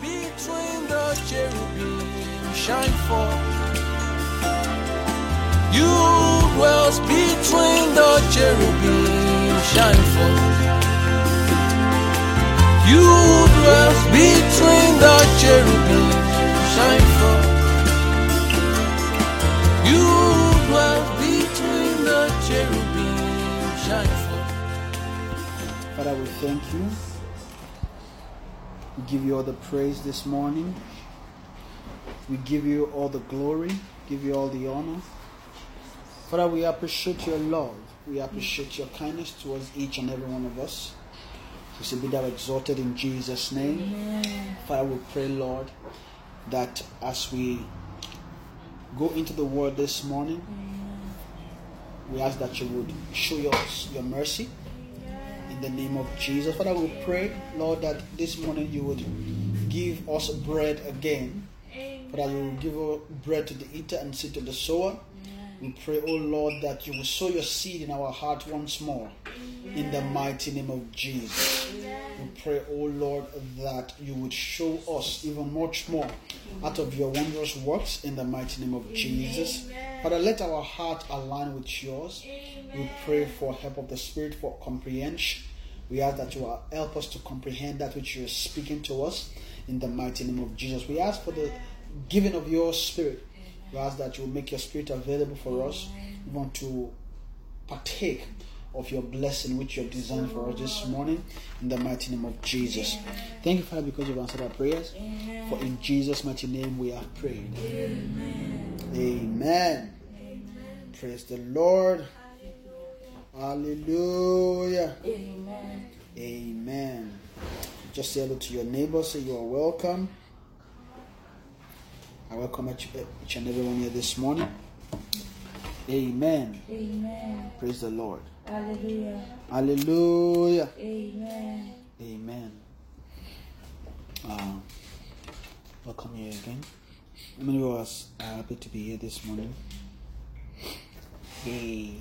between the cherubim shine forth. You dwells between the cherubim shine forth. You dwells between the cherubim shine forth. You dwells between the cherubim shine forth. Father, we thank you. We give you all the praise this morning. We give you all the glory, give you all the honor. Father, we appreciate your love. We appreciate your kindness towards each and every one of us. We say, Be thou exalted in Jesus' name. Father, we pray, Lord, that as we go into the world this morning, we ask that you would show us your mercy in the name of Jesus. Father, we pray, Lord, that this morning you would give us bread again. Father, you will give bread to the eater and seed to the sower. We pray, oh Lord, that you will sow your seed in our heart once more. In the mighty name of Jesus. We pray, oh Lord, that you would show us even much more out of your wondrous works in the mighty name of Jesus. Father, let our heart align with yours. We pray for help of the Spirit for comprehension. We ask that you will help us to comprehend that which you are speaking to us in the mighty name of Jesus. We ask for the giving of your Spirit. We ask that you make your Spirit available for us. We want to partake of your blessing which you have designed for us this morning in the mighty name of Jesus. Thank you, Father, because you've answered our prayers. For in Jesus' mighty name we have prayed. Amen. Praise the Lord. Hallelujah. Amen. Amen. Just say hello to your neighbor. Say you are welcome. I welcome each and everyone here this morning. Amen. Amen. Praise the Lord. Hallelujah. Hallelujah. Amen. Amen. Uh, welcome here again. How many of us are happy to be here this morning? Hey.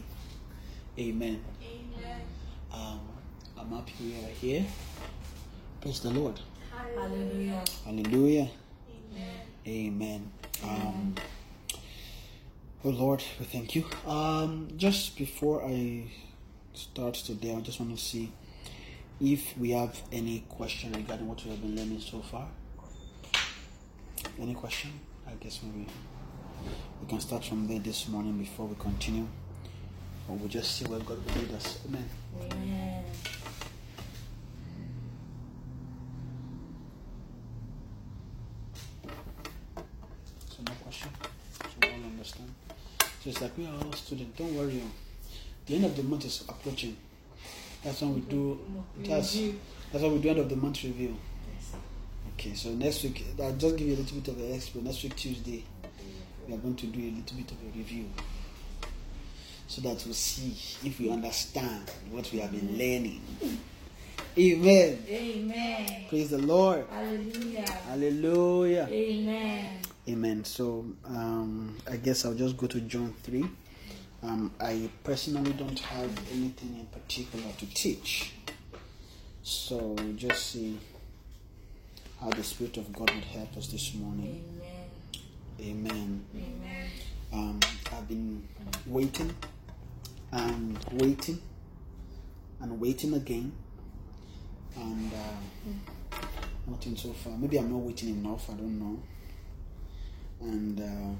Amen. Um, I'm happy we are here. Praise the Lord. Hallelujah. Hallelujah. Amen. Um, oh Lord, we thank you. Um, just before I start today, I just want to see if we have any question regarding what we have been learning so far. Any question? I guess maybe we can start from there this morning before we continue. Or we'll just see where God will lead us. Amen. Amen. No question. So we all understand. So it's like we are all students. Don't worry. oh. The end of the month is approaching. That's when we do. That's that's what we do end of the month review. Okay, so next week I'll just give you a little bit of an expo. Next week Tuesday, we are going to do a little bit of a review, so that we'll see if we understand what we have been learning. Amen. Amen. Praise the Lord. Hallelujah. Hallelujah. Amen. Amen. So um, I guess I'll just go to John 3. Um, I personally don't have anything in particular to teach. So just see how the Spirit of God would help us this morning. Amen. Amen. Amen. Um, I've been waiting and waiting and waiting again. And uh, nothing so far. Maybe I'm not waiting enough, I don't know. And uh,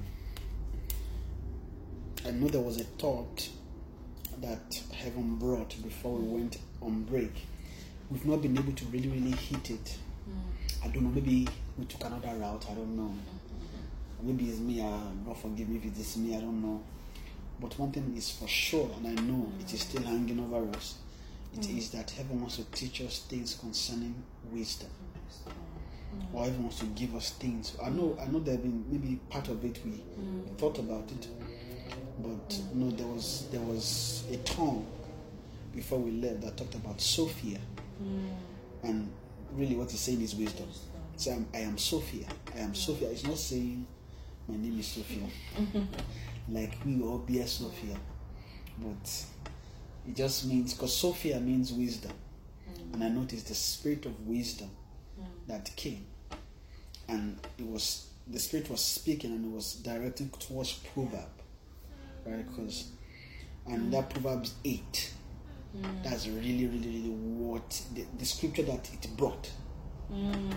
I know there was a thought that heaven brought before we went on break. We've not been able to really, really hit it. I don't know, maybe we took another route, I don't know. Maybe it's me, uh, God forgive me if it is me, I don't know. But one thing is for sure, and I know it is still hanging over us. It is that heaven wants to teach us things concerning wisdom. Or heaven wants to give us things. I know I know there have been maybe part of it we, we thought about it. But mm. you know there was there was a tongue before we left that talked about Sophia. Mm. And really what he's saying is wisdom. So I'm, I am Sophia. I am Sophia. It's not saying my name is Sophia. like we all bear Sophia. But it just means because Sophia means wisdom. And I noticed the spirit of wisdom that came. And it was the spirit was speaking and it was directing towards proverb right? Because and that proverbs 8 mm. that's really really really what the, the scripture that it brought mm.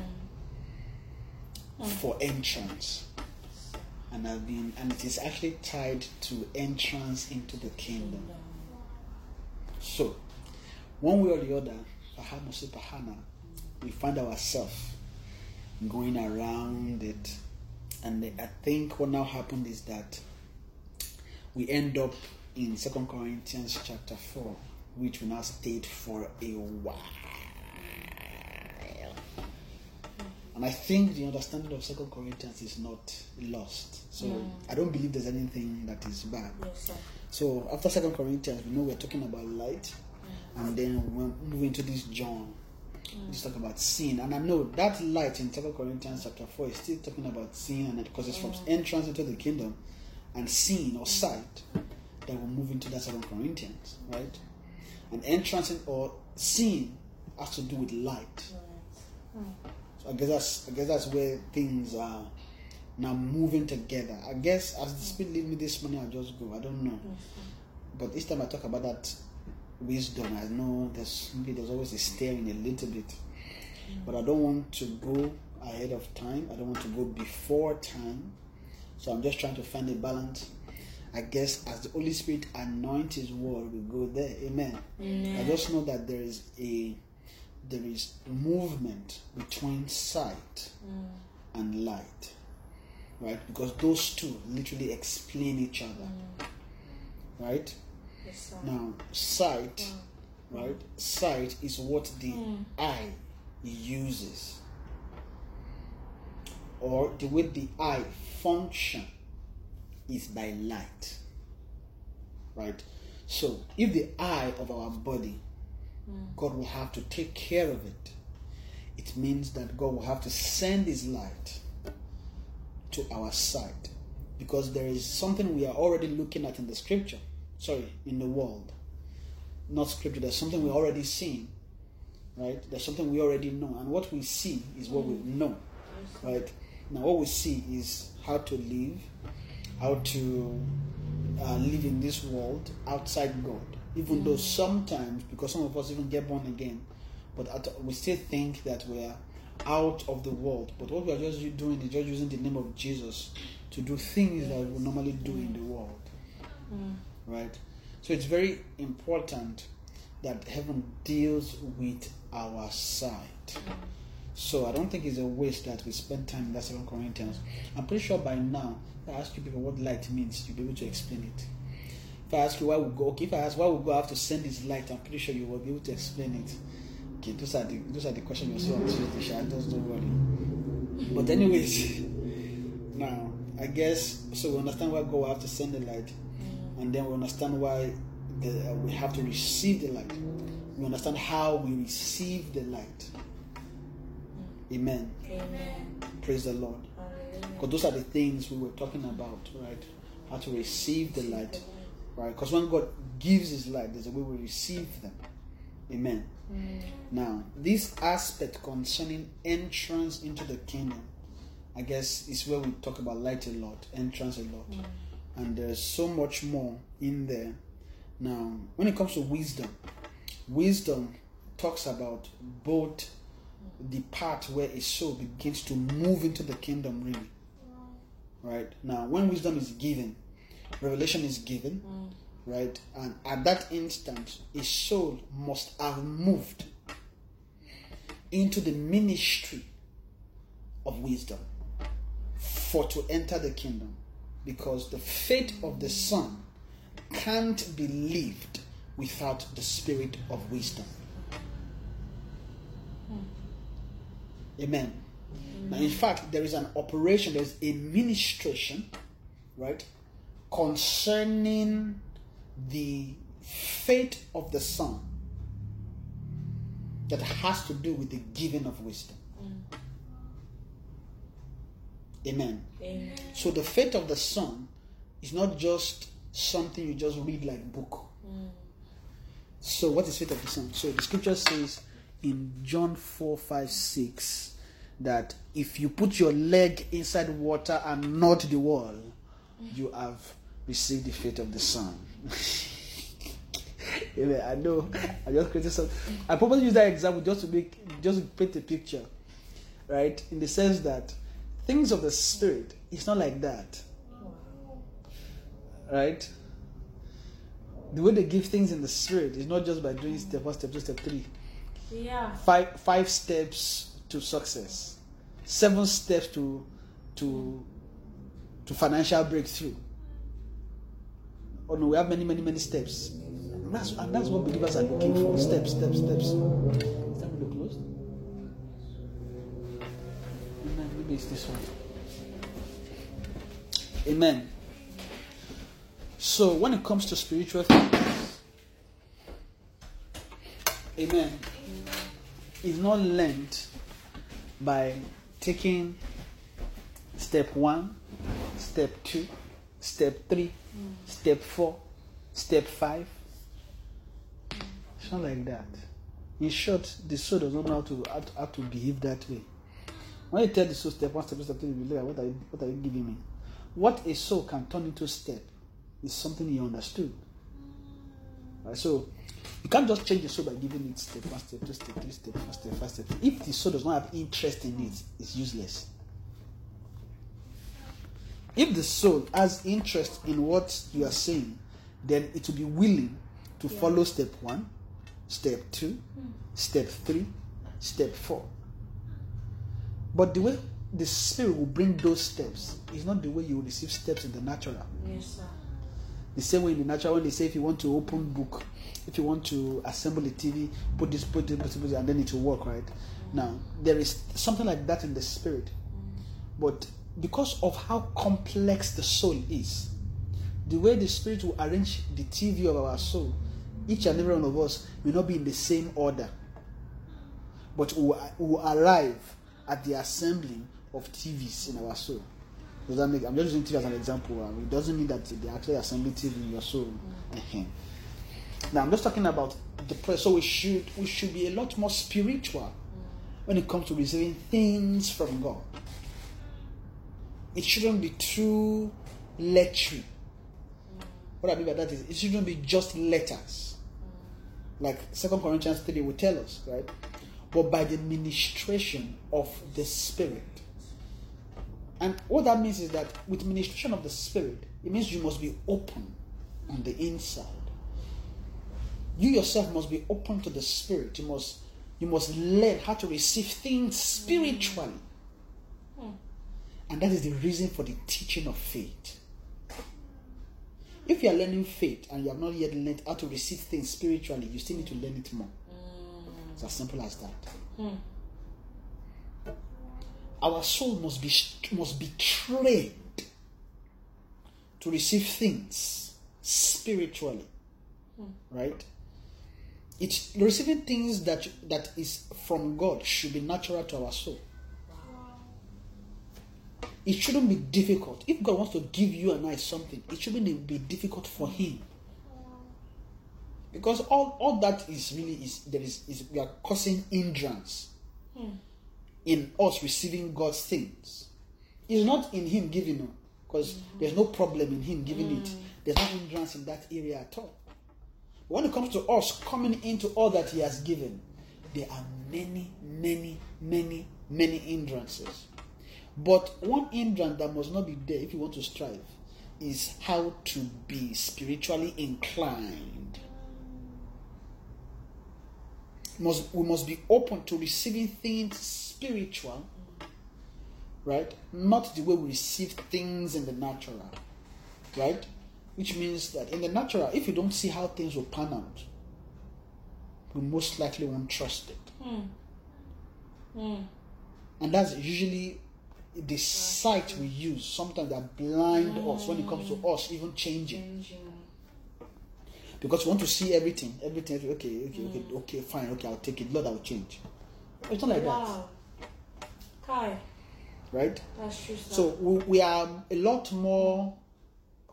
for entrance. And i've been and it is actually tied to entrance into the kingdom. So one way or the other Pahana, we find ourselves going around it and I think what now happened is that we end up in Second Corinthians chapter 4, which we now stayed for a while. And I think the understanding of Second Corinthians is not lost. So I don't believe there's anything that is bad. Yes. So after Second Corinthians, we know we're talking about light, and then we move into this John. Let's talk about sin, and I know that light in Second Corinthians chapter four is still talking about sin, and because it's from entrance into the kingdom, and sin or sight, that will move into that Second Corinthians, right? And entrance in, or sin has to do with light. So I guess that's I guess that's where things are now moving together. I guess as the spirit lead me this morning, I'll just go. I don't know. But each time I talk about that wisdom, I know there's maybe there's always a staring a little bit. But I don't want to go ahead of time. I don't want to go before time. So I'm just trying to find a balance. I guess as the Holy Spirit anoints His word, we go there. Amen. I just know that there is a there is movement between sight mm. and light, right? Because those two literally explain each other, mm. right? Yes. Now, sight, mm. right? Sight is what the mm. eye uses, or the way the eye function is by light, right? So, if the eye of our body, mm. God will have to take care of it. It means that God will have to send His light to our sight because there is something we are already looking at in the scripture sorry in the world. Not scripture. There's something we already seen right? There's something we already know. And what we see is what we know right? Now what we see is how to live how to uh, live in this world outside god. Even though sometimes because some of us even get born again but at, we still think that we're out of the world. But what we are just doing is just using the name of jesus to do things that we normally do in the world right? So it's very important that heaven deals with our sight. So I don't think it's a waste that we spend time in that Second Corinthians. I'm pretty sure by now, if I ask you people what light means, you'll be able to explain it. If I ask you why we go, okay, if I ask why we go I have to send this light, I'm pretty sure you will be able to explain it. Okay, those are the those are the questions you saw on just don't worry. But anyways, now I guess so we understand why God will have to send the light, and then we understand why the, uh, we have to receive the light. We understand how we receive the light. Amen. Amen. Praise the Lord. Because those are the things we were talking about, right? How to receive the light, right? Because when God gives His light, there's a way we receive them. Amen. Now, this aspect concerning entrance into the kingdom, I guess, is where we talk about light a lot, entrance a lot. And there's so much more in there. Now, when it comes to wisdom, wisdom talks about both the part where a soul begins to move into the kingdom, really. Right? Now, when wisdom is given, revelation is given, mm. right? And at that instant, a soul must have moved into the ministry of wisdom for to enter the kingdom because the faith of the son can't be lived without the spirit of wisdom. Amen. Now in fact there is an operation there's a ministration right concerning the faith of the son that has to do with the giving of wisdom amen Amen. so the faith of the Son is not just something you just read like book. Mm. So what is faith of the Son? So the scripture says in John 4, 5, 6 that if you put your leg inside water and not the wall, you have received the fate of the Son. Amen. I know. I just created some. I probably use that example just to make, just to paint a picture, right? In the sense that things of the spirit, it's not like that, right? The way they give things in the spirit is not just by doing step one, step two, step three. Yeah. Five five steps to success, seven steps to to to financial breakthrough. Oh no, we have many, many, many steps. And that's and that's what believers are looking for. Steps, steps, steps. It's this one. Amen. So when it comes to spiritual things, Amen. is not learned by taking step one, step two, step three, step four, step five. It's not like that. In short, the soul does not know how to, how to, how to behave that way. When you tell the soul step one, step two, step three, you at what are you, what are you giving me? What a soul can turn into step is something he understood. Right, so you can't just change the soul by giving it step one, step two, step three, step four, step five, step. If the soul does not have interest in it, it's useless. If the soul has interest in what you are saying, then it will be willing to follow step one, step two, hmm. step three, step four. But the way the spirit will bring those steps is not the way you receive steps in the natural. Yes, sir. The same way in the natural, when they say if you want to open book, if you want to assemble a TV, put this, put this, put this, put this, and then it will work, right? Mm-hmm. Now, there is something like that in the spirit. Mm-hmm. But because of how complex the soul is, the way the spirit will arrange the TV of our soul, each and every one of us will not be in the same order. But we will, will arrive at the assembling of TVs in our soul. Does that make? I'm just using TV as an example. um, It doesn't mean that they actually assembly TV in your soul. Mm. Ehem. Now I'm just talking about the prayer. So we should we should be a lot more spiritual mm. when it comes to receiving things from God. It shouldn't be too lettery. Mm. What I mean by that is it shouldn't be just letters. Like Second Corinthians 3 will tell us, right? But by the ministration of the Spirit. And what that means is that with ministration of the Spirit, it means you must be open on the inside. You yourself must be open to the Spirit. You must you must learn how to receive things spiritually. Hmm. And that is the reason for the teaching of faith. If you are learning faith and you have not yet learned how to receive things spiritually, you still need to learn it more. It's as simple as that. Hmm. Our soul must be must be trained to receive things spiritually, hmm. right? It's receiving things that that is from God should be natural to our soul. It shouldn't be difficult. If God wants to give you and I something, it shouldn't be difficult for Him. Because all, all that is really is there is, is we are causing hindrance hmm. in us receiving God's things. It's not in Him giving because hmm. there's no problem in Him giving it. Hmm. There's no hindrance in that area at all. When it comes to us coming into all that He has given, there are many, many, many, many hindrances. But one hindrance that must not be there if you want to strive is how to be spiritually inclined. Must, we must be open to receiving things spiritual, right? Not the way we receive things in the natural, right? Which means that in the natural, if you don't see how things will pan out, we most likely won't trust it. Hmm. Hmm. And that's usually the sight we use sometimes that blind us when it comes to hmm. us even changing because we want to see everything everything okay okay okay okay fine okay i'll take it lord i'll change it's not like Wow. Kai, that right that's true. Sir. so we, we are a lot more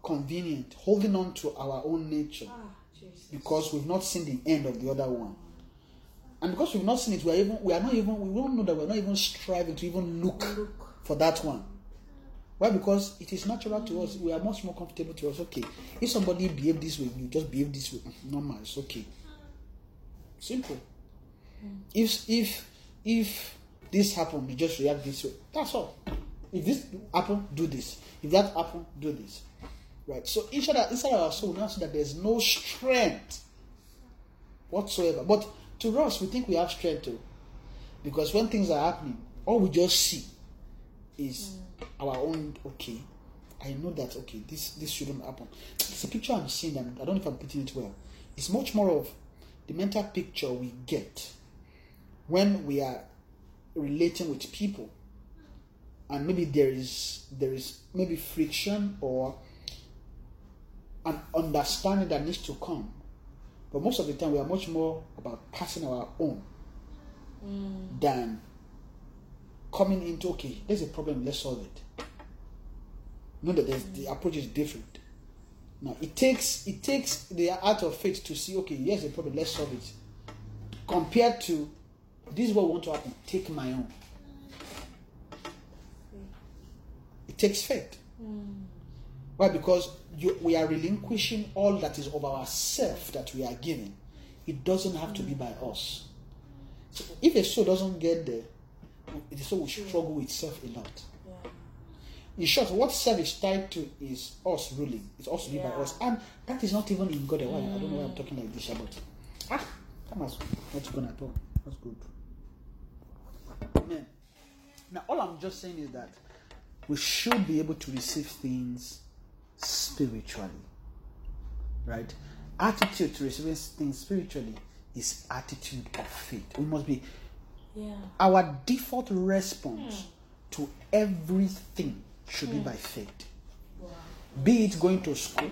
convenient holding on to our own nature ah, Jesus. because we've not seen the end of the other one And because we've not seen it, we are even we are not even we don't know that we're not even striving to even look, Look. for that one. Why? Because it is natural to us. We are much more comfortable to us. Okay, if somebody behave this way, you just behave this way. Mm, normal, it's okay. Simple. Hmm. If if if this happen, you just react this way. That's all. If this happen, do this. If that happen, do this. Right. So inside our, inside our soul, now see that there's no strength whatsoever. But to us, we think we have strength too, because when things are happening, all we just see is hmm. Our own. Okay, I know that. Okay, this this shouldn't happen. It's a picture I'm seeing, and I don't know if I'm putting it well. It's much more of the mental picture we get when we are relating with people and maybe there is there is maybe friction or an understanding that needs to come but most of the time we are much more about passing our own mm. than coming into okay there's a problem let's solve it. Know that the approach is different. Now it takes it takes the art of faith to see okay here's a problem let's solve it. Compared to this is what want to happen take my own. It takes faith. Why? Because you, we are relinquishing all that is of ourself that we are giving. It doesn't have to be by us. So if a soul doesn't get there the soul will struggle with self a lot Yeah. in short, what self is tied to is us ruling. It's us to be by us. And that is not even in God. Why? I don't know why I'm talking like this about. Ah, that was not good at all. That's good. Amen. Now, all I'm just saying is that we should be able to receive things spiritually. Right? Attitude to receiving things spiritually is attitude of faith. We must be Yeah. our default response hmm. to everything should be hmm. by faith. Be it going to school,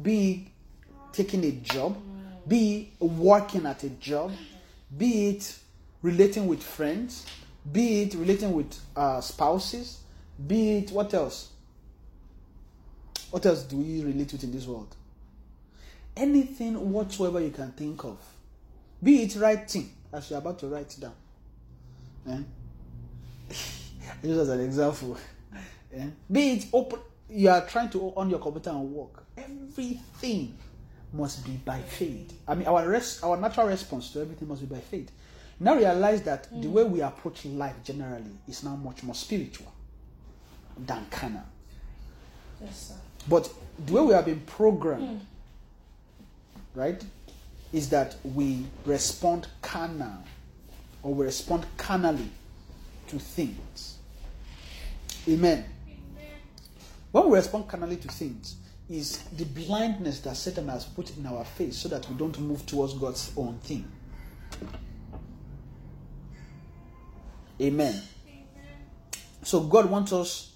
be it taking a job, hmm. be it working at a job, be it relating with friends, be it relating with uh, spouses, be it what else? What else do we relate with in this world? Anything whatsoever you can think of, be it writing, as you're about to write down. Eh? Just as an example. Eh? Be it open, you are trying to on your computer and work. Everything must be by faith. I mean, our res- our natural response to everything must be by faith. Now realize that the way we approach life generally is now much more spiritual than carnal. Yes, sir. But the way we have been programmed, right, is that we respond carnal or we respond carnally to things. Amen. When we respond carnally to things, is the blindness that Satan has put in our face so that we don't move towards God's own thing. Amen. So God wants us,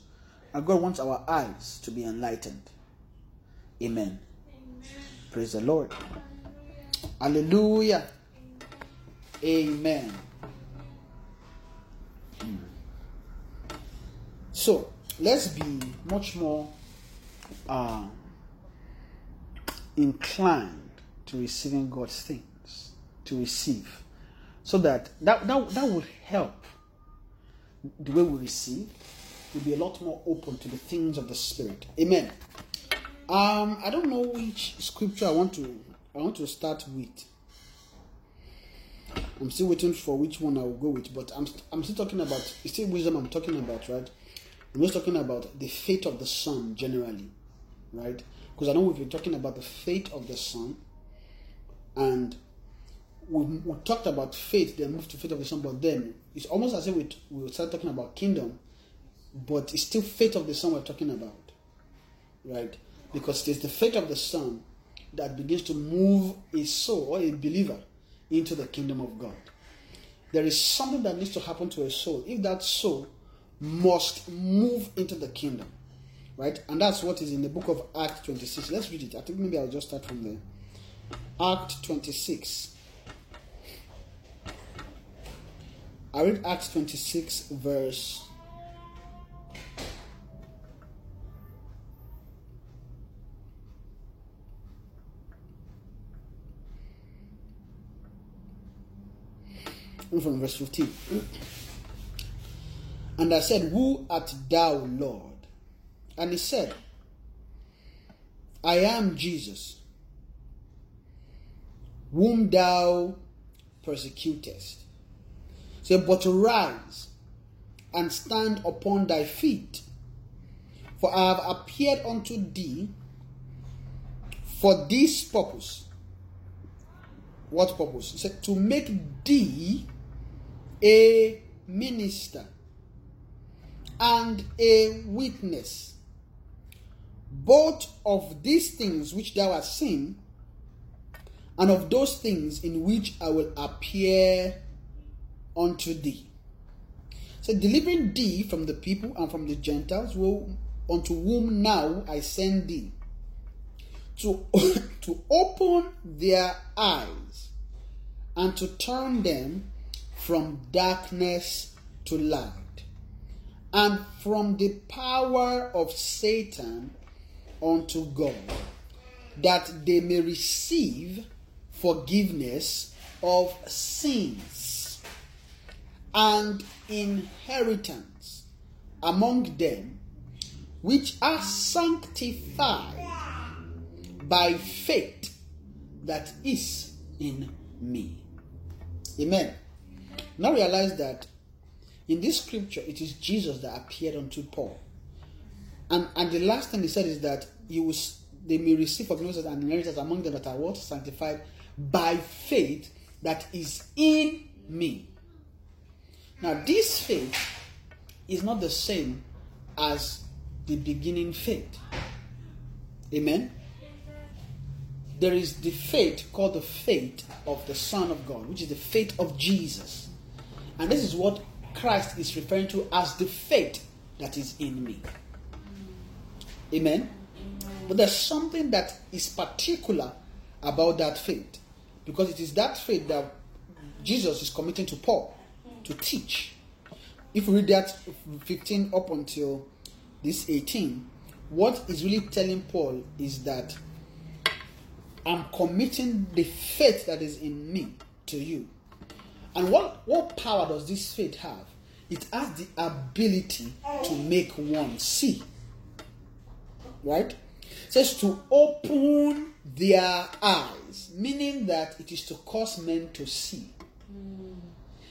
and God wants our eyes to be enlightened. Amen. Praise the Lord. Hallelujah. Amen. Hmm. So let's be much more uh, inclined to receiving God's things, to receive, so that that that, that would help the way we receive. We'll be a lot more open to the things of the Spirit. Amen. Um, I don't know which scripture I want to I want to start with. I'm still waiting for which one I will go with, but I'm I'm still talking about it's still wisdom I'm talking about, right? I'm just talking about the fate of the son generally, right? Because I know we've been talking about the fate of the son, and we, we talked about faith, then moved to faith of the son, but then it's almost as if we we start talking about kingdom, but it's still faith of the son we're talking about, right? Because it's the faith of the son that begins to move a soul or a believer into the kingdom of God. There is something that needs to happen to a soul. If that soul must move into the kingdom, right? And that's what is in the book of Acts 26. Let's read it. I think maybe I'll just start from there. Act 26. I read Acts 26, verse. from verse 15. And I said, Who art thou, Lord? And he said, I am Jesus, whom thou persecutest. Say, but arise and stand upon thy feet, for I have appeared unto thee for this purpose. What purpose? He said, to make thee a minister and a witness both of these things which thou hast seen and of those things in which I will appear unto thee. So delivering thee from the people and from the Gentiles, unto whom now I send thee, to, to open their eyes and to turn them from darkness to light, and from the power of Satan unto God, that they may receive forgiveness of sins and inheritance among them which are sanctified by faith that is in me. Amen. Now realize that in this scripture it is Jesus that appeared unto Paul. And and the last thing he said is that he was they may receive forgiveness and inheritance among them that are what sanctified by faith that is in me. Now, this faith is not the same as the beginning faith. Amen. There is the faith called the faith of the Son of God, which is the faith of Jesus. And this is what Christ is referring to as the faith that is in me. Amen. But there's something that is particular about that faith because it is that faith that Jesus is committing to Paul to teach. If we read that 15 up until this 18, what is really telling Paul is that I'm committing the faith that is in me to you. And what, what power does this faith have? It has the ability to make one see. Right? It says to open their eyes, meaning that it is to cause men to see.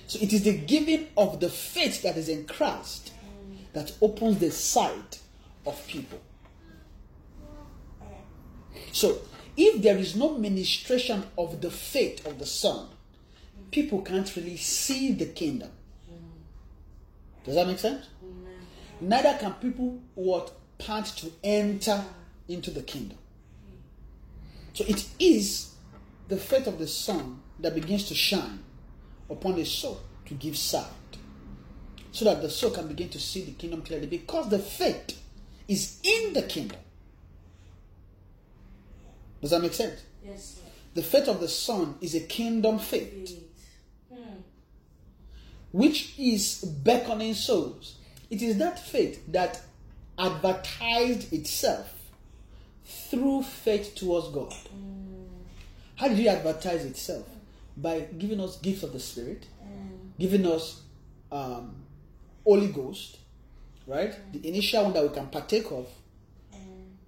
So it is the giving of the faith that is in Christ that opens the sight of people. So if there is no ministration of the faith of the Son, people can't really see the kingdom. Does that make sense? Neither can people what part to enter into the kingdom. So it is the faith of the Son that begins to shine upon the soul to give sight. So that the soul can begin to see the kingdom clearly because the faith is in the kingdom. Does that make sense? Yes, sir. The faith of the Son is a kingdom faith. Which is beckoning souls. It is that faith that advertised itself through faith towards God. How did it advertise itself? By giving us gifts of the Spirit, giving us um, Holy Ghost, right? The initial one that we can partake of.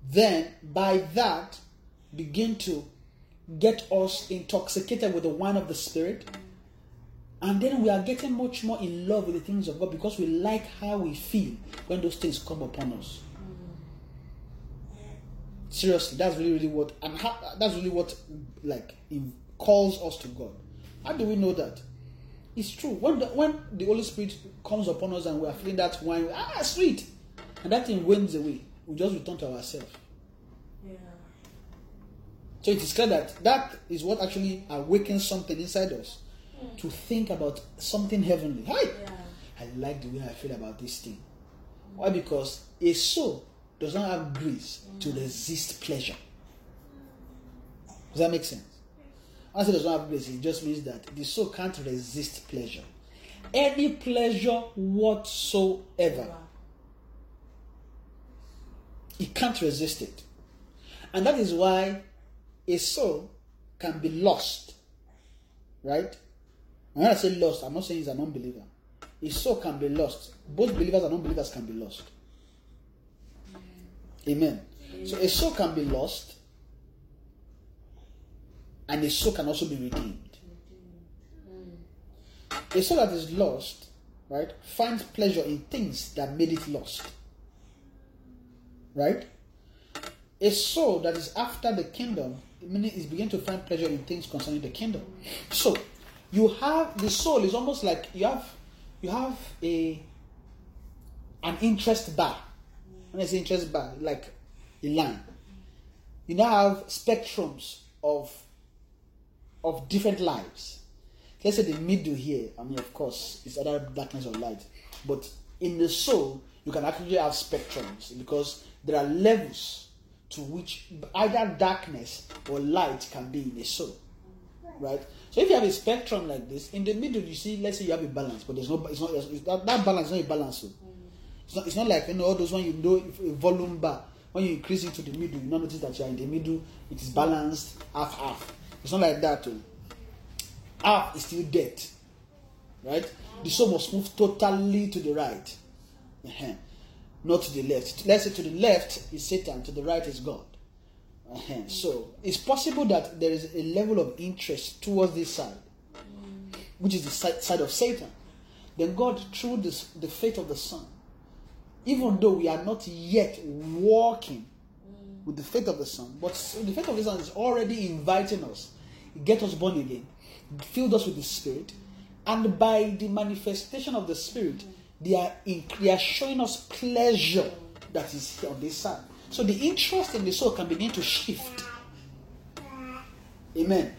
Then, by that, begin to get us intoxicated with the wine of the Spirit. And then we are getting much more in love with the things of God because we like how we feel when those things come upon us. Seriously, that's really, really what, and how, that's really what, like, calls us to God. How do we know that? It's true. When the, when the Holy Spirit comes upon us and we are feeling that wine, ah, sweet, and that thing wanes away, we just return to ourselves. Yeah. So it is clear that that is what actually awakens something inside us to think about something heavenly. Hi. I like the way I feel about this thing. Why? Because a soul does not have grace to mm. resist pleasure. Does that make sense? When I say does not have grace, it just means that the soul can't resist pleasure. Any pleasure whatsoever, it can't resist it. And that is why a soul can be lost, right? When I say lost, I'm not saying he's an unbeliever. His soul can be lost. Both believers and unbelievers can be lost. Amen. So a soul can be lost, and a soul can also be redeemed. A soul that is lost, right, finds pleasure in things that made it lost. Right? A soul that is after the kingdom, meaning is beginning to find pleasure in things concerning the kingdom. So you have the soul is almost like you have you have a an interest bar. When I say interest bar, like a line. You now have spectrums of of different lives. Let's say the middle here, I mean of course it's either darkness or light. But in the soul, you can actually have spectrums because there are levels to which either darkness or light can be in a soul. Right? So if you have a spectrum like this, in the middle you see, let's say you have a balance, but there's no, it's not, it's, that, that balance is not a balance. So. It's not, it's not like you know all those when you know a volume bar. When you increase it to the middle, you not notice that you are in the middle. It is balanced half half. It's not like that. Too. Half is still dead, right? The soul must move totally to the right, uh-huh. not to the left. Let's say to the left is Satan, to the right is God. Uh-huh. So it's possible that there is a level of interest towards this side, which is the side, side of Satan. Then God, through this, the faith of the Son, even though we are not yet walking with the faith of the Son, but the faith of the Son is already inviting us, get us born again, filled us with the Spirit, and by the manifestation of the Spirit, they are in, they are showing us pleasure that is on this side. So the interest in the soul can begin to shift. Amen.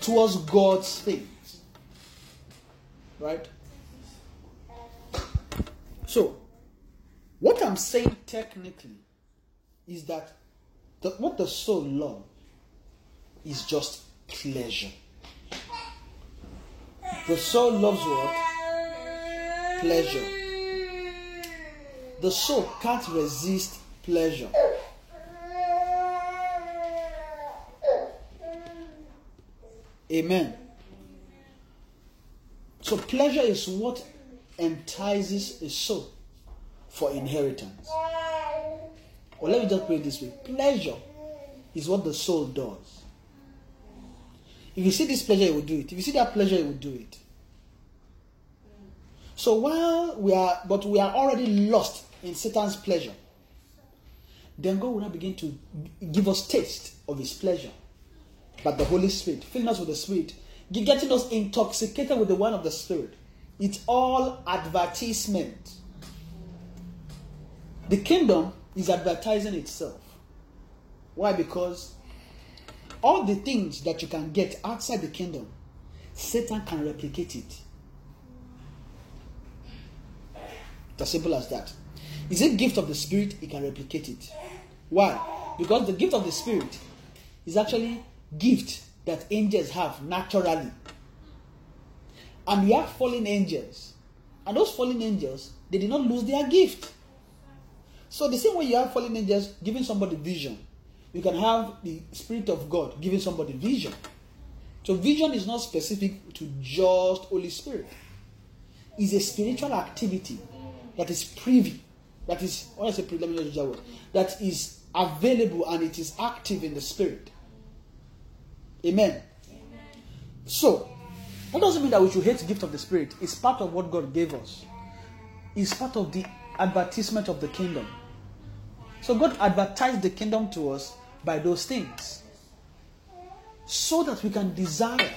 Towards God's things. Right? So, what I'm saying technically is that the, what the soul loves is just pleasure. The soul loves what? Pleasure. The soul can't resist pleasure. Amen. So, pleasure is what entices a soul for inheritance. Or let me just put it this way pleasure is what the soul does. If you see this pleasure, you will do it. If you see that pleasure, you will do it. So while we are, but we are already lost in Satan's pleasure, then God will now begin to give us taste of his pleasure. But the Holy Spirit, filling us with the Spirit, getting us intoxicated with the wine of the Spirit. It's all advertisement. The kingdom is advertising itself. Why? Because all the things that you can get outside the kingdom, Satan can replicate it. It's as simple as that. Is it gift of the Spirit, he can replicate it. Why? Because the gift of the Spirit is actually gift that angels have naturally. And we have fallen angels. And those fallen angels, they did not lose their gift. So the same way you have fallen angels giving somebody vision, you can have the Spirit of God giving somebody vision. So vision is not specific to just Holy Spirit. It's a spiritual activity that is privy, that is, when I say let me use that word, that is available and it is active in the Spirit. Amen. Amen. So, that doesn't mean that we should hate the gift of the Spirit. It's part of what God gave us. It's part of the advertisement of the kingdom. So God advertised the kingdom to us by those things. So that we can desire,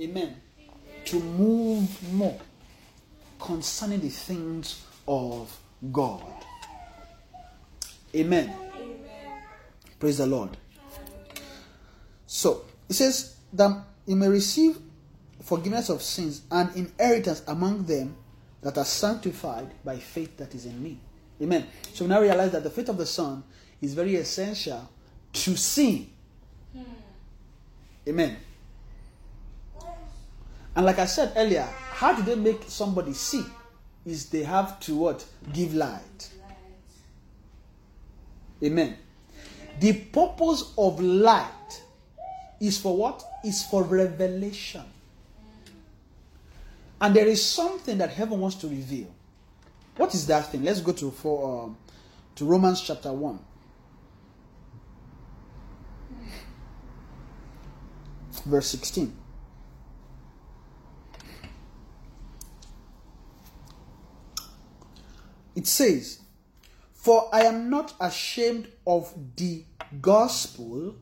amen, to move more concerning the things of God. Amen. amen. Praise the Lord. So, it says that you may receive forgiveness of sins and inheritance among them that are sanctified by faith that is in me. Amen. So we now realize that the faith of the Son is very essential to see. Hmm. Amen. And like I said earlier, how do they make somebody see? Is they have to what? Give light. Amen. The purpose of light is for what? Is for revelation. And there is something that heaven wants to reveal. What is that thing? Let's go to for um, to Romans chapter one. Verse 16. It says, For I am not ashamed of the gospel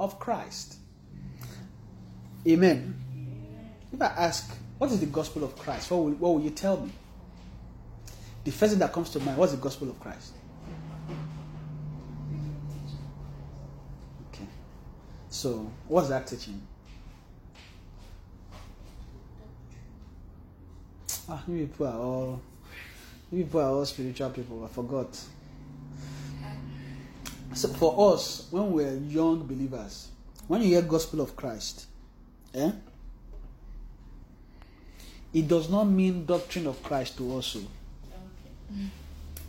of Christ. Amen. If I ask, what is the gospel of Christ? What will, what will you tell me? The first thing that comes to mind, what's the gospel of Christ? Okay. So, what's that teaching? Ah, you people are all you people are all spiritual people. I forgot. So for us, when we're young believers, when you hear gospel of Christ, eh? It does not mean doctrine of Christ to us. oh.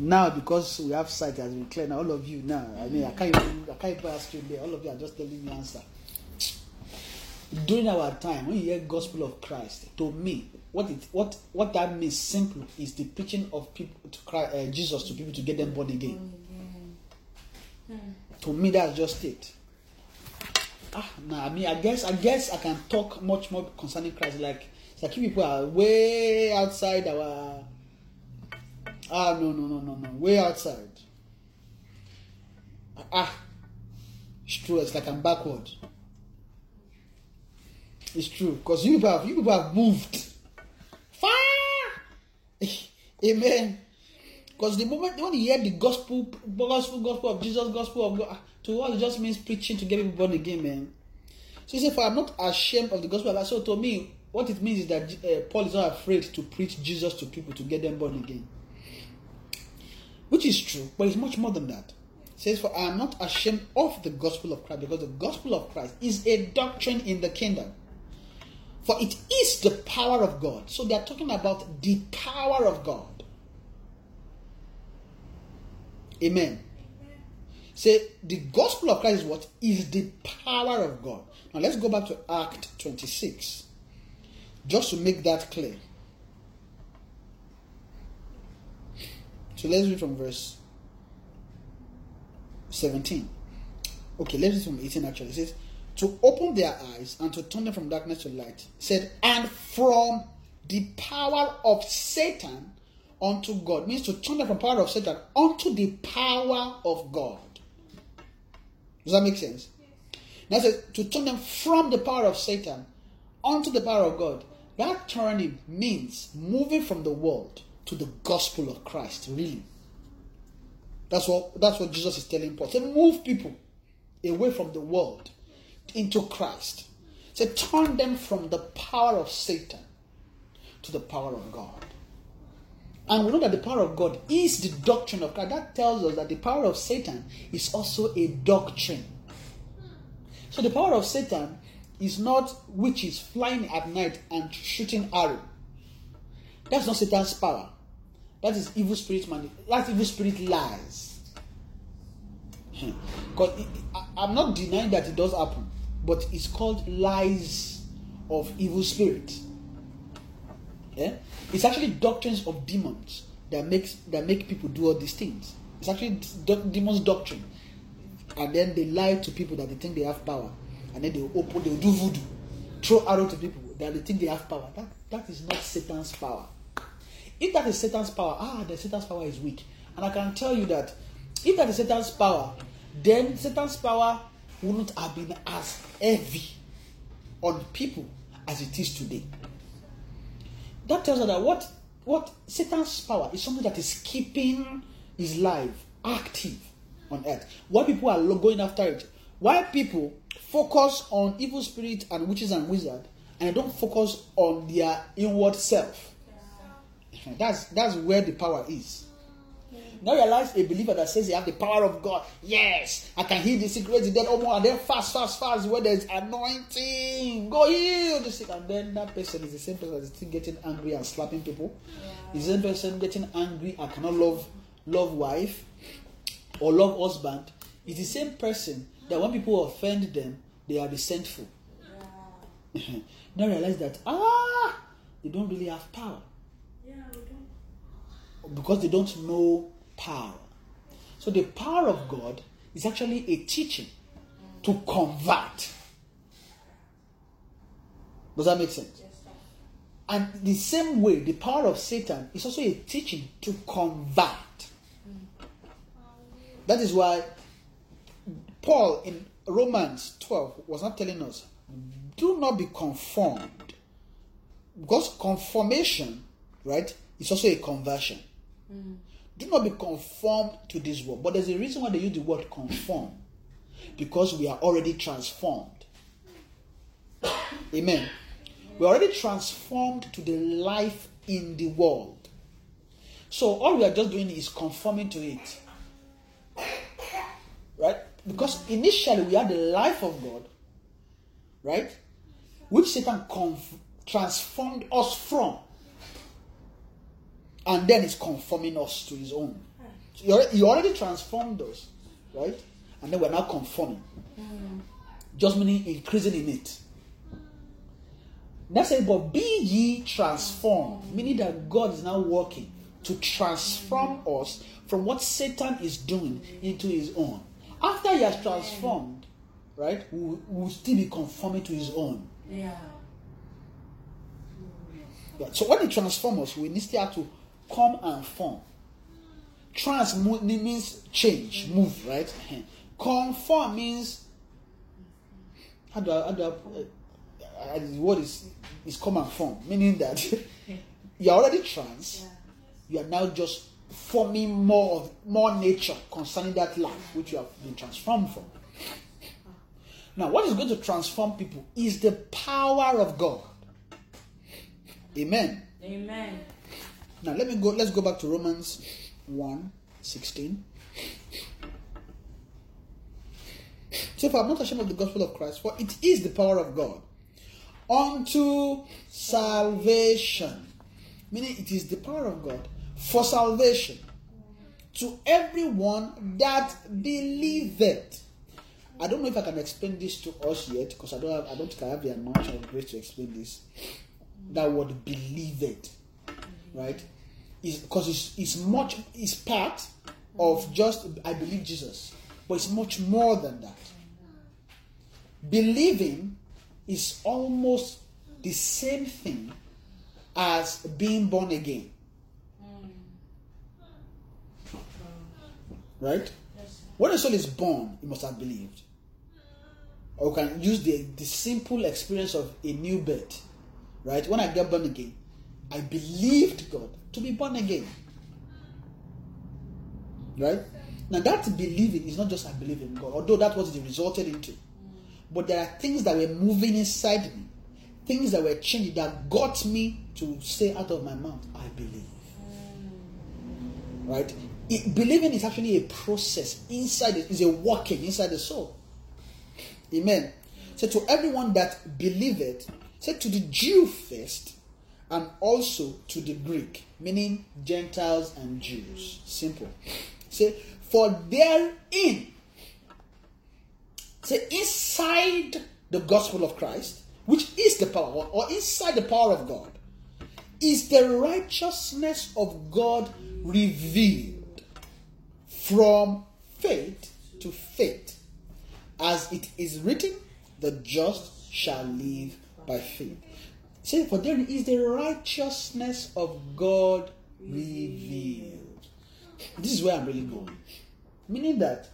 Now, because we have sight as we clear now, all of you now, I mean, I can't even, I can't even ask you there. All of you are just telling me answer. During our time, when you hear gospel of Christ, to me, what it, what what that means simply is the preaching of people to Christ, uh, Jesus to people to get them born again. To me, that's just it. Ah, nah, I mean, I guess, I guess I can talk much more concerning Christ. Like, like people are way outside our. Ah, no, no, no, no, no, way outside. Ah, it's true. It's like I'm backward. It's true because you people have you people have moved far. Amen. Because the moment when you hear the gospel, gospel, gospel of Jesus, gospel of God, to us it just means preaching to get people born again, man. So he said, "For I'm not ashamed of the gospel." So to me, what it means is that uh, Paul is not afraid to preach Jesus to people to get them born again, which is true, but it's much more than that. Says, "For I am not ashamed of the gospel of Christ, because the gospel of Christ is a doctrine in the kingdom." For it is the power of God. So they are talking about the power of God. Amen. Say the gospel of Christ is what? Is the power of God. Now let's go back to Act 26. Just to make that clear. So let's read from verse 17. Okay, let's read from 18 actually. It says, to open their eyes and to turn them from darkness to light. Said, and from the power of Satan unto God. Means to turn them from power of Satan unto the power of God. Does that make sense? Now it says to turn them from the power of Satan onto the power of God. That turning means moving from the world to the gospel of Christ, really. That's what that's what Jesus is telling Paul. Say move people away from the world into Christ. Say turn them from the power of Satan to the power of God. And we know that the power of God is the doctrine of Christ. That tells us that the power of Satan is also a doctrine. So the power of Satan is not witches flying at night and shooting arrow. That's not Satan's power. That is evil spirit money. That evil spirit lies. Hmm. Because I'm not denying that it does happen, but it's called lies of evil spirit. Yeah? It's actually doctrines of demons that makes that make people do all these things. It's actually do- demons' doctrine, and then they lie to people that they think they have power, and then they open, they do voodoo, throw arrow to people that they think they have power. That that is not Satan's power. If that is Satan's power, ah, the Satan's power is weak. And I can tell you that if that is Satan's power, then Satan's power wouldn't have been as heavy on people as it is today. That tells us that what what Satan's power is something that is keeping his life active on earth. Why people are going after it? Why people focus on evil spirit and witches and wizards and don't focus on their inward self? That's that's where the power is. Now realize a believer that says they have the power of God. Yes, I can heal the sick, raise the dead, oh more, and then fast, fast, fast, where there's anointing. Go heal the sick, and then that person is the same person that's still getting angry and slapping people. Is the same person getting angry I cannot love love wife or love husband. It's the same person that when people offend them, they are resentful. now realize that ah they don't really have power Yeah, we don't. because they don't know power. So the power of God is actually a teaching to convert. Does that make sense? And the same way, the power of Satan is also a teaching to convert. That is why Paul in Romans 12 was not telling us, do not be conformed. Because conformation, right, is also a conversion. Mm. Do not be conformed to this world. But there's a reason why they use the word conform. Because we are already transformed. Amen. We're already transformed to the life in the world. So all we are just doing is conforming to it. Right? Because initially we had the life of God, right? Which Satan conf- transformed us from. And then is conforming us to his own. So he already, transformed us, right? And then we're now conforming. Just meaning increasing in it. That's it, but be ye transformed, meaning that God is now working to transform us from what Satan is doing into his own. After he has transformed, right, we will still be conforming to his own. Yeah. Yeah, So when he transforms us, we need still have to come and form. Trans means change, move, right? Conform means how do I, how do I, uh, the is is come and form, meaning that you're already trans, you are now just forming more of more nature concerning that life which you have been transformed from. Now, what is going to transform people is the power of God. Amen. Amen. Now let me go. Let's go back to Romans 1 16. So, for I'm not ashamed of the gospel of Christ, for it is the power of God unto salvation. Meaning, it is the power of God for salvation to everyone that believeth. I don't know if I can explain this to us yet because I don't have, I don't think I have the amount of grace to explain this. That word believeth, right? Is because it's, it's much it's part of just I believe Jesus, but it's much more than that. Believing is almost the same thing as being born again. Right? When a soul is born, he must have believed. Or we can use the, the simple experience of a new birth. Right? When I get born again, I believed God to be born again. Right? Now that believing is not just I believe in God, although that was it resulted into. But there are things that were moving inside me, things that were changing that got me to say out of my mouth, I believe. Right? It, believing is actually a process inside it, is a working inside the soul. Amen. So to everyone that believeth, say to the Jew first, and also to the Greek, meaning Gentiles and Jews. Simple. Say, for therein, say inside the gospel of Christ, which is the power, or- inside the power of God, is the righteousness of God revealed from faith to faith. As it is written, the just shall live by faith. Say, for there is the righteousness of God revealed. This is where I'm really going. Meaning that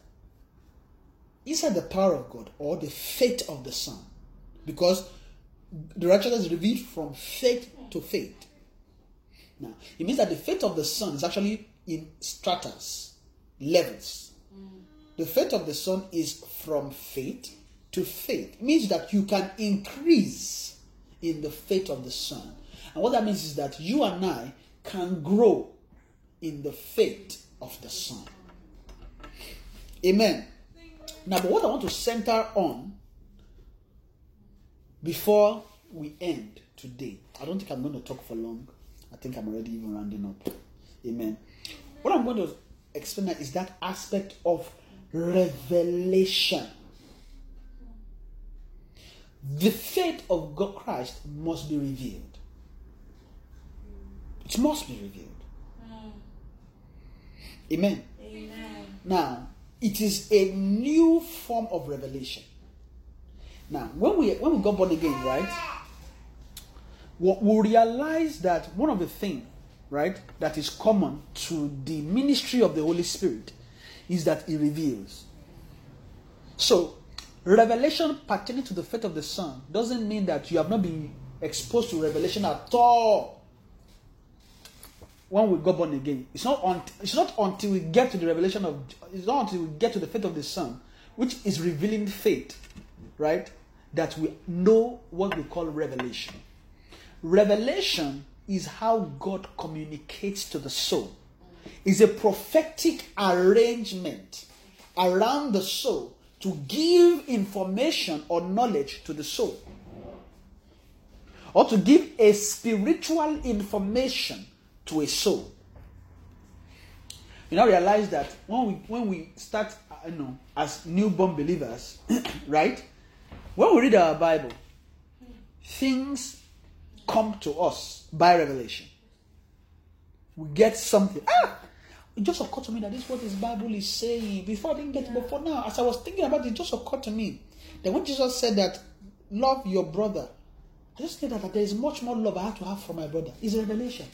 the power of God or the faith of the Son, because the righteousness is revealed from faith to faith. Now, it means that the faith of the Son is actually in stratas, levels. The faith of the Son is from faith to faith. It means that you can increase in the faith of the Son. And what that means is that you and I can grow in the faith of the Son. Amen. Now, but what I want to center on before we end today, I don't think I'm going to talk for long. I think I'm already even rounding up. Amen. What I'm going to explain is that aspect of revelation. The faith of God Christ must be revealed. It must be revealed. Amen. Amen. Now, it is a new form of revelation. Now, when we when we got born again, right, we we realize that one of the things, right, that is common to the ministry of the Holy Spirit is that He reveals. So, revelation pertaining to the faith of the Son doesn't mean that you have not been exposed to revelation at all when we got born again. It's not, it's not until we get to the revelation of, it's not until we get to the faith of the Son, which is revealing faith, right, that we know what we call revelation. Revelation is how God communicates to the soul. Is a prophetic arrangement around the soul to give information or knowledge to the soul. Or to give a spiritual information to a soul. You now realize that when we when we start, uh, you know, as newborn believers, right? When we read our Bible, things come to us by revelation. We get something. Ah, it just occurred to me that this is what this Bible is saying. Before I didn't get it, but for now, as I was thinking about it, it just occurred to me that when Jesus said that love your brother, I just think that, that there is much more love I have to have for my brother. Is revelation.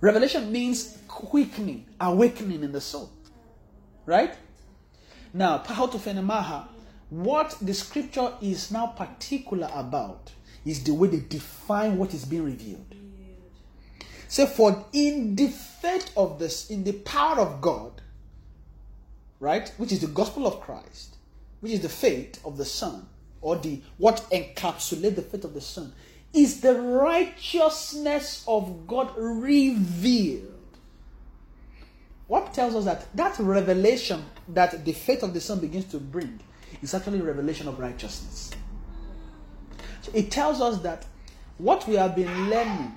Revelation means quickening, awakening in the soul. Right? Now, to Fenemaha, what the scripture is now particular about is the way they define what is being revealed. Say, for in the faith of this, in the power of God, right, which is the gospel of Christ, which is the faith of the Son, or the what encapsulate the faith of the Son, is the righteousness of God revealed. What tells us that that revelation that the faith of the Son begins to bring is actually revelation of righteousness. So it tells us that what we have been learning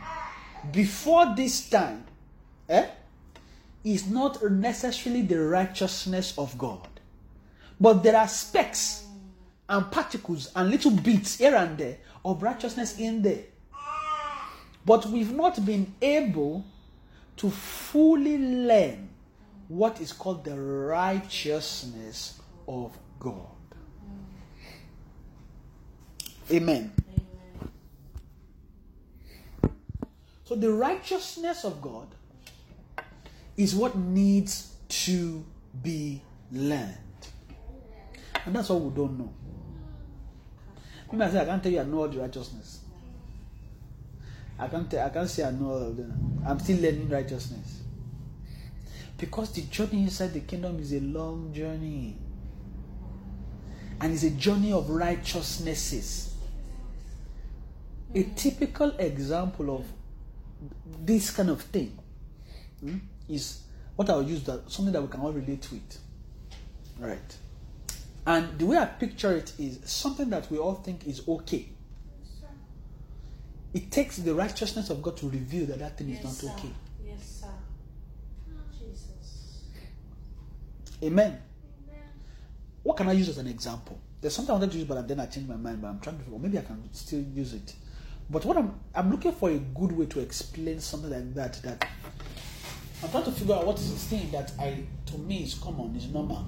before this time eh, is not necessarily the righteousness of God. But there are specks and particles and little bits here and there of righteousness in there. But we've not been able to fully learn what is called the righteousness of God. Amen. So the righteousness of God is what needs to be learned. And that's what we don't know. Say, I can't tell you I know all the righteousness. I can't tell, I can't say I know all of them. I'm still learning righteousness. Because the journey inside the kingdom is a long journey. And it's a journey of righteousnesses. A typical example of this kind of thing hmm, is what I'll use that something that we can all relate with. Right. And the way I picture it is something that we all think is okay. It takes the righteousness of God to reveal that that thing is not sir. okay. Yes, sir. Jesus. Amen. What can I use as an example? There's something I wanted to use, but then I changed my mind. But I'm trying to, or maybe I can still use it. But what I'm, I'm looking for a good way to explain something like that. That I'm trying to figure out what is this thing that I, to me, is common, is normal.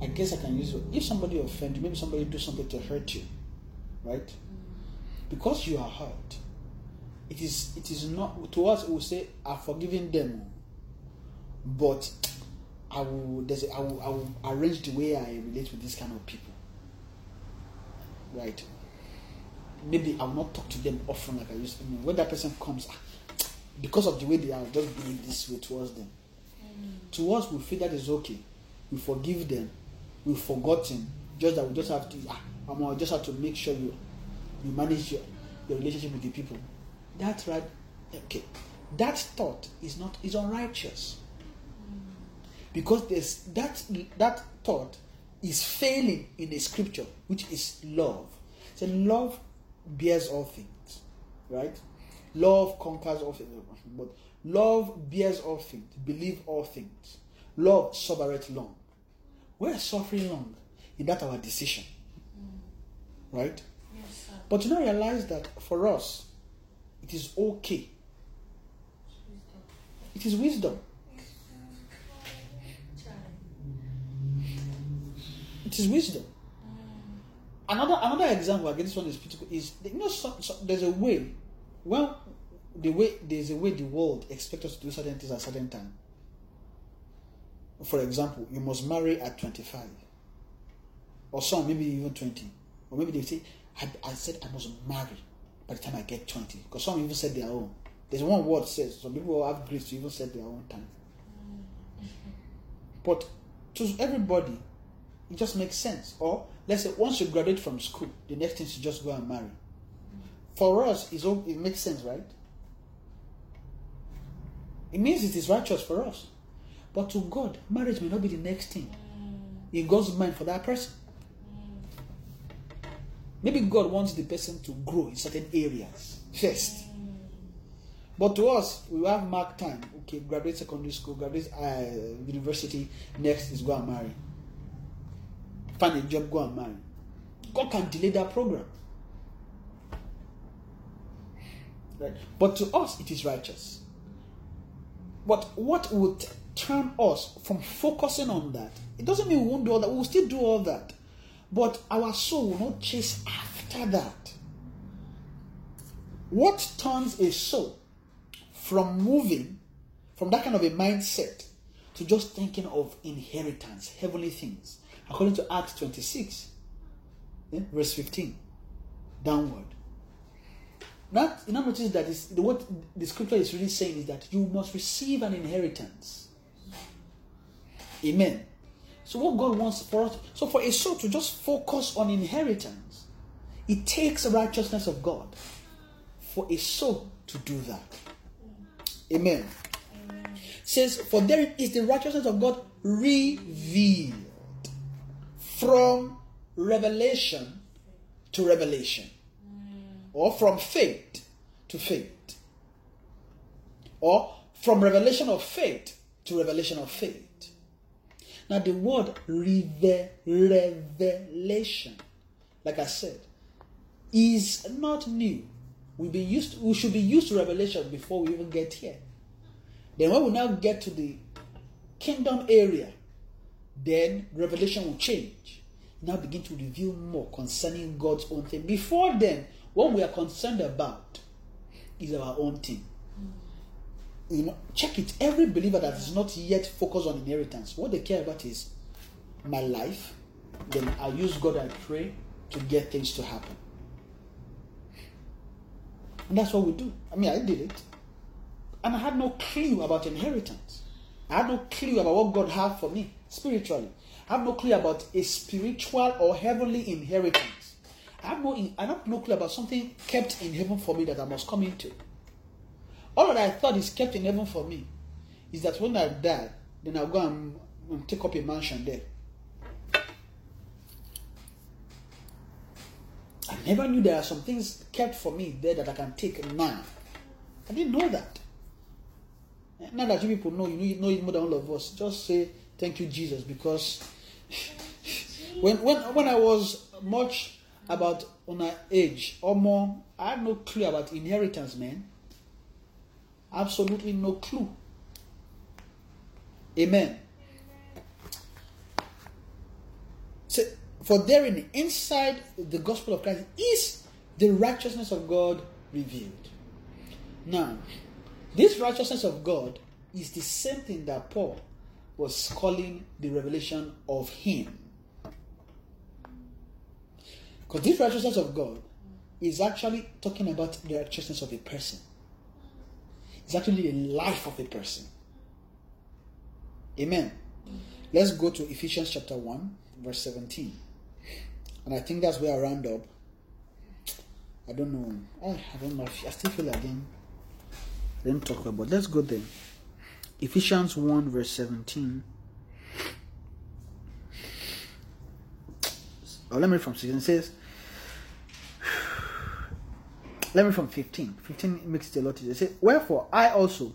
I guess I can use it. If somebody offend you, maybe somebody do something to hurt you, right? Because you are hurt, it is it is not to us. We will say, "I've forgiven them," but I will. There's a, I will. I will arrange the way I relate with this kind of people, right? Maybe I will not talk to them often like I used to. I mean, when that person comes, ah, because of the way they are, just behave this way towards them. To us, we feel that is okay. We forgive them. We've forgotten. Just that we just have to. Ah, I'm just have to make sure you you manage your, your relationship with the people. That's right. Okay. That thought is not is unrighteous. Because there's that that thought is failing in the scripture, which is love. So love bears all things, right? Love conquers all things, but love bears all things, believe all things. Love suffereth long. We're suffering long in that our decision, right? Yes, sir. But you now realize that for us, it is okay. It is wisdom. It is wisdom. Another another example, again, this one is critical, is you know there's a way. Well, the way there's a way the world expects us to do certain things at certain time. For example, you must marry at 25, or some maybe even 20, or maybe they say, I, I said I must marry by the time I get 20, because some even said their own. There's one word says some people have grace to even set their own time. Mm. But to everybody, it just makes sense. Or let's say once you graduate from school, the next thing is to just go and marry. For us, it's all, it makes sense, right? It means it is righteous for us. But to God, marriage may not be the next thing in God's mind for that person. Maybe God wants the person to grow in certain areas first. But to us, we have mark time. Okay, graduate secondary school, graduate uh, university. Next is go and marry. Find a job, go and marry. God can delay that program. Right? But to us, it is righteous. But what would turn us from focusing on that? It doesn't mean we won't do all that. We will still do all that. But our soul will not chase after that. What turns a soul from moving from that kind of a mindset to just thinking of inheritance, heavenly things? According to Acts 26, eh, verse 15, downward. Now, you now notice that is, what the scripture is really saying is that you must receive an inheritance. Amen. So, what God wants for us, so for a soul to just focus on inheritance, it takes righteousness of God for a soul to do that. Amen. Says, for there is the righteousness of God revealed from revelation to revelation, or from faith to faith, or from revelation of faith to revelation of faith. Now, the word revelation, like I said, is not new. We be used. To, we should be used to revelation before we even get here. Then, when we now get to the kingdom area, then revelation will change. Now begin to reveal more concerning God's own thing. Before then, what we are concerned about is our own thing. You know, check it. Every believer that is not yet focused on inheritance, what they care about is my life. Then I use God, I pray to get things to happen. And that's what we do. I mean, I did it. And I had no clue about inheritance. I had no clue about what God had for me spiritually. I have no clue about a spiritual or heavenly inheritance. I have no, I have no clue about something kept in heaven for me that I must come into. All that I thought is kept in heaven for me is that when I die, then I'll go and, and take up a mansion there. I never knew there are some things kept for me there that I can take now. I didn't know that. Now that you people know, you know it more than all of us. Just say thank you, Jesus, because when when when I was much about on our age or more, I had no clue about inheritance, man. Absolutely no clue. Amen. So, for therein, inside the gospel of Christ, is the righteousness of God revealed. Now, this righteousness of God is the same thing that Paul was calling the revelation of Him. Because this righteousness of God is actually talking about the righteousness of a person. It's actually the life of a person. Amen. Let's go to Ephesians chapter 1, verse 17. And I think that's where I round up. I don't know. I, don't know. I still feel again. I didn't talk about. Let's go there. Ephesians 1, verse 17. Oh, let me read from 16. It says, let me from 15. 15 makes it a lot easier. It says, Wherefore I also,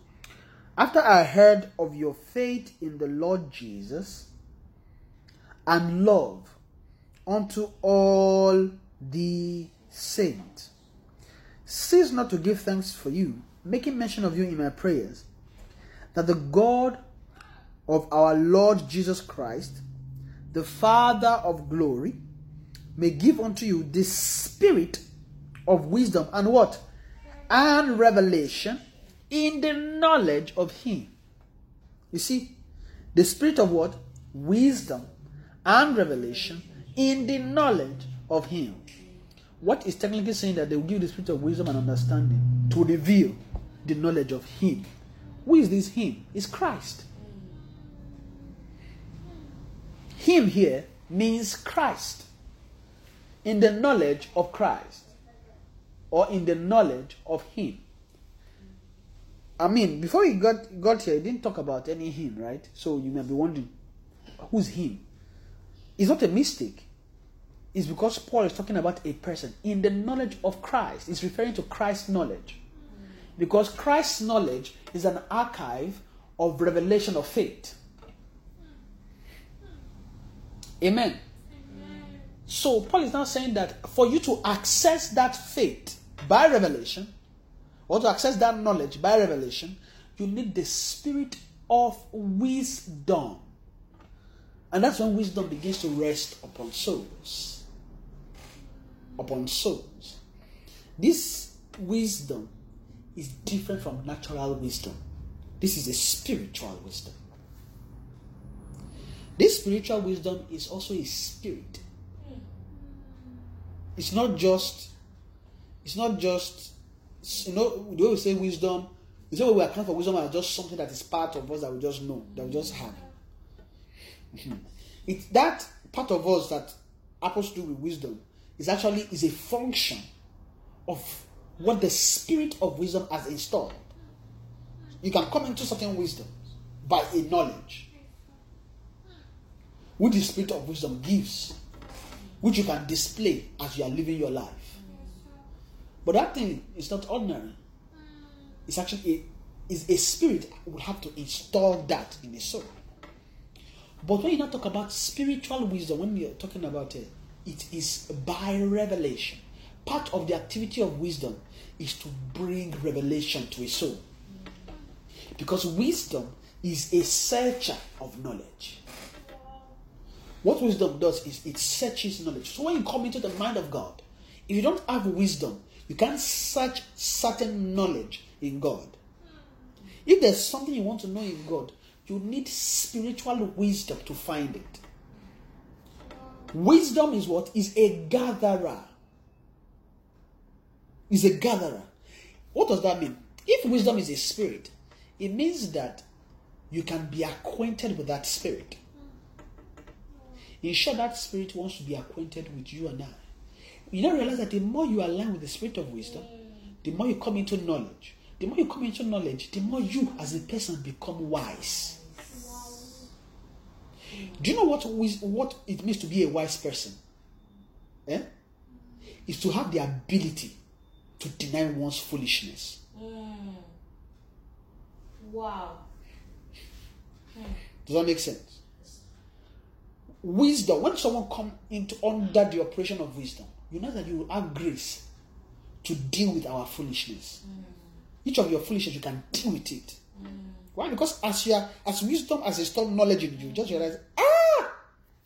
after I heard of your faith in the Lord Jesus and love unto all the saints, Cease not to give thanks for you, making mention of you in my prayers, that the God of our Lord Jesus Christ, the Father of glory, may give unto you the spirit of wisdom and what? And revelation in the knowledge of Him. You see, the spirit of what? Wisdom and revelation in the knowledge of Him. What is technically saying that they will give the spirit of wisdom and understanding to reveal the knowledge of Him. Who is this Him? It's Christ. Him here means Christ. In the knowledge of Christ or in the knowledge of Him. I mean, before he got got here, he didn't talk about any him, right? So you may be wondering, who's him? It's not a mistake. It's because Paul is talking about a person in the knowledge of Christ. He's referring to Christ's knowledge. Because Christ's knowledge is an archive of revelation of faith. Amen. So Paul is now saying that for you to access that faith by revelation, or to access that knowledge by revelation, you need the spirit of wisdom. And that's when wisdom begins to rest upon souls. Upon souls. This wisdom is different from natural wisdom. This is a spiritual wisdom. This spiritual wisdom is also a spirit. It's not just it's not just you know, the way we say wisdom, the way oh, we are account for wisdom as just something that is part of us that we just know, that we just have. It's that part of us that happens to do with wisdom is actually is a function of what the spirit of wisdom has installed. You can come into certain wisdom by a knowledge which the spirit of wisdom gives, which you can display as you are living your life. But that thing is not ordinary. It's actually a, is a spirit would have to install that in the soul. But when you not talk about spiritual wisdom, when you're talking about it, it is by revelation. Part of the activity of wisdom is to bring revelation to a soul. Because wisdom is a searcher of knowledge. What wisdom does is it searches knowledge. So when you come into the mind of God, if you don't have wisdom, you can't search certain knowledge in God. If there's something you want to know in God, you need spiritual wisdom to find it. Wisdom is what? Is a gatherer. Is a gatherer. What does that mean? If wisdom is a spirit, it means that you can be acquainted with that spirit. In short, that spirit wants to be acquainted with you and I you don't realize that the more you align with the spirit of wisdom, the more you come into knowledge. The more you come into knowledge, the more you as a person become wise. Do you know what what it means to be a wise person? Eh? Is to have the ability to deny one's foolishness. Mm. Wow. Does that make sense? Wisdom. When someone come into under the operation of wisdom, you know that you will have grace to deal with our foolishness. Mm. Each of your foolishness, you can deal with it. Mm. Why? Because as you are, as wisdom as a installed knowledge in you, just realize, ah,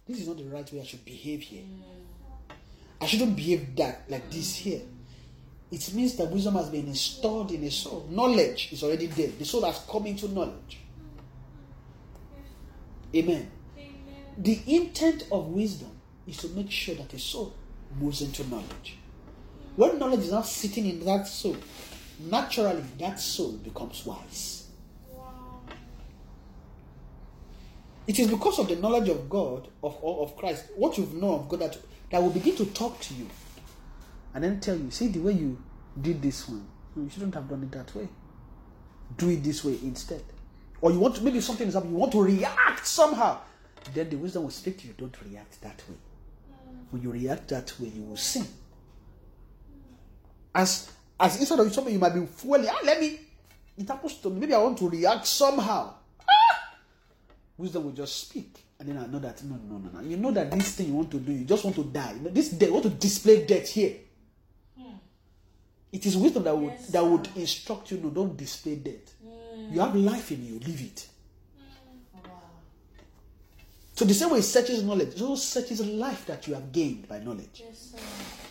this is not the right way I should behave here. Mm. I shouldn't behave that like this here. It means that wisdom has been installed in a soul. Knowledge is already there. The soul has come into knowledge. Amen. Amen. The intent of wisdom is to make sure that a soul moves into knowledge. When knowledge is not sitting in that soul, naturally that soul becomes wise. It is because of the knowledge of God, of, of Christ, what you've known of God, that, that will begin to talk to you and then tell you, see the way you did this one, you shouldn't have done it that way. Do it this way instead. Or you want to, maybe something is happening, you want to react somehow. Then the wisdom will speak to you, don't react that way. When you react that way, you will sin. As as instead of something you might be fueling, ah, let me. It happens to me. Maybe I want to react somehow. Ah! Wisdom will just speak. And then I know that no, no, no, no. You know that this thing you want to do, you just want to die. This day, you want to display death here. It is wisdom that would Yes, that would instruct you. No, don't display death. Mm. You have life in you. Live it. Wow. So the same way it searches knowledge, it also searches life that you have gained by knowledge. Yes.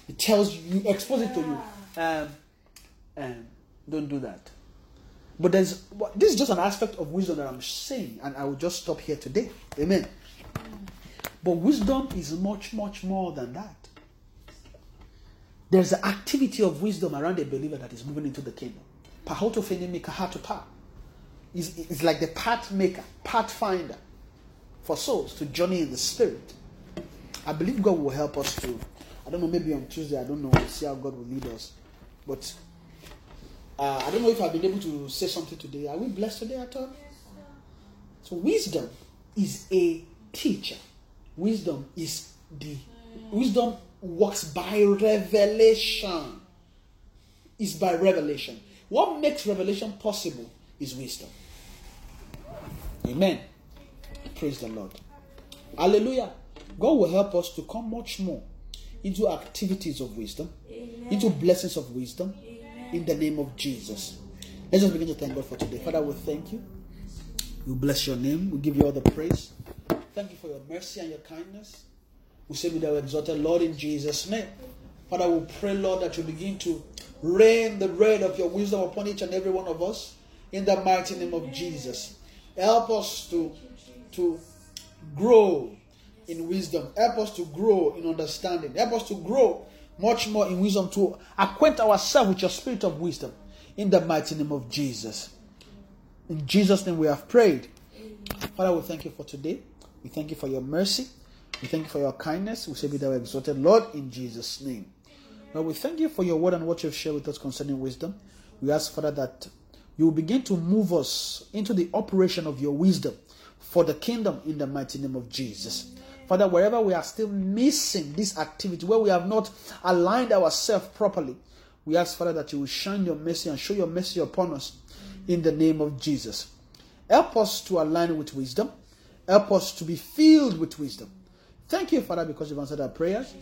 It tells you, expose it to you. Um, um, don't do that. But there's this is just an aspect of wisdom that I'm saying, and I will just stop here today. Amen. But wisdom is much, much more than that. There's an activity of wisdom around a believer that is moving into the kingdom. Pahotophenemi kahatopa. Is is like the path maker, pathfinder for souls to journey in the spirit. I believe God will help us to. I don't know, maybe on Tuesday, I don't know, we'll see how God will lead us. But uh, I don't know if I've been able to say something today. Are we blessed today at all? So, wisdom is a teacher. Wisdom is the. Wisdom works by revelation. Is by revelation. What makes revelation possible is wisdom. Amen. Praise the Lord. Hallelujah. God will help us to come much more into activities of wisdom, into blessings of wisdom, in the name of Jesus. Let's just begin to thank God for today. Father, we thank you. We bless your name. We give you all the praise. Thank you for your mercy and your kindness. We say, Be thou exalted, Lord, in Jesus' name. Father, we pray, Lord, that you begin to rain the rain of your wisdom upon each and every one of us in the mighty name of Jesus. Help us to, to grow in wisdom. Help us to grow in understanding. Help us to grow much more in wisdom to acquaint ourselves with your spirit of wisdom in the mighty name of Jesus. In Jesus' name we have prayed. Father, we thank you for today. We thank you for your mercy. We thank you for your kindness. We say, Be thou exalted, Lord, in Jesus' name. Lord, we thank you for your word and what you've shared with us concerning wisdom. We ask, Father, that you will begin to move us into the operation of your wisdom for the kingdom in the mighty name of Jesus. Father, wherever we are still missing this activity, where we have not aligned ourselves properly, we ask, Father, that you will shine your mercy and show your mercy upon us in the name of Jesus. Help us to align with wisdom. Help us to be filled with wisdom. Thank you, Father, because you've answered our prayers.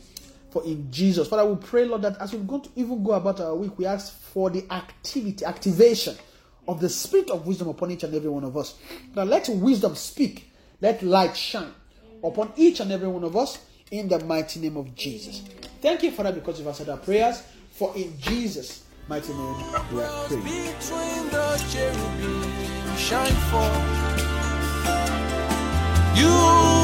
For in Jesus, Father, we pray, Lord, that as we're going to even go about our week, we ask for the activity, activation of the spirit of wisdom upon each and every one of us. Now let wisdom speak. Let light shine upon each and every one of us in the mighty name of Jesus. Thank you, Father, because you've answered our prayers. For in Jesus' mighty name we are praying. between the cherubim shine forth. You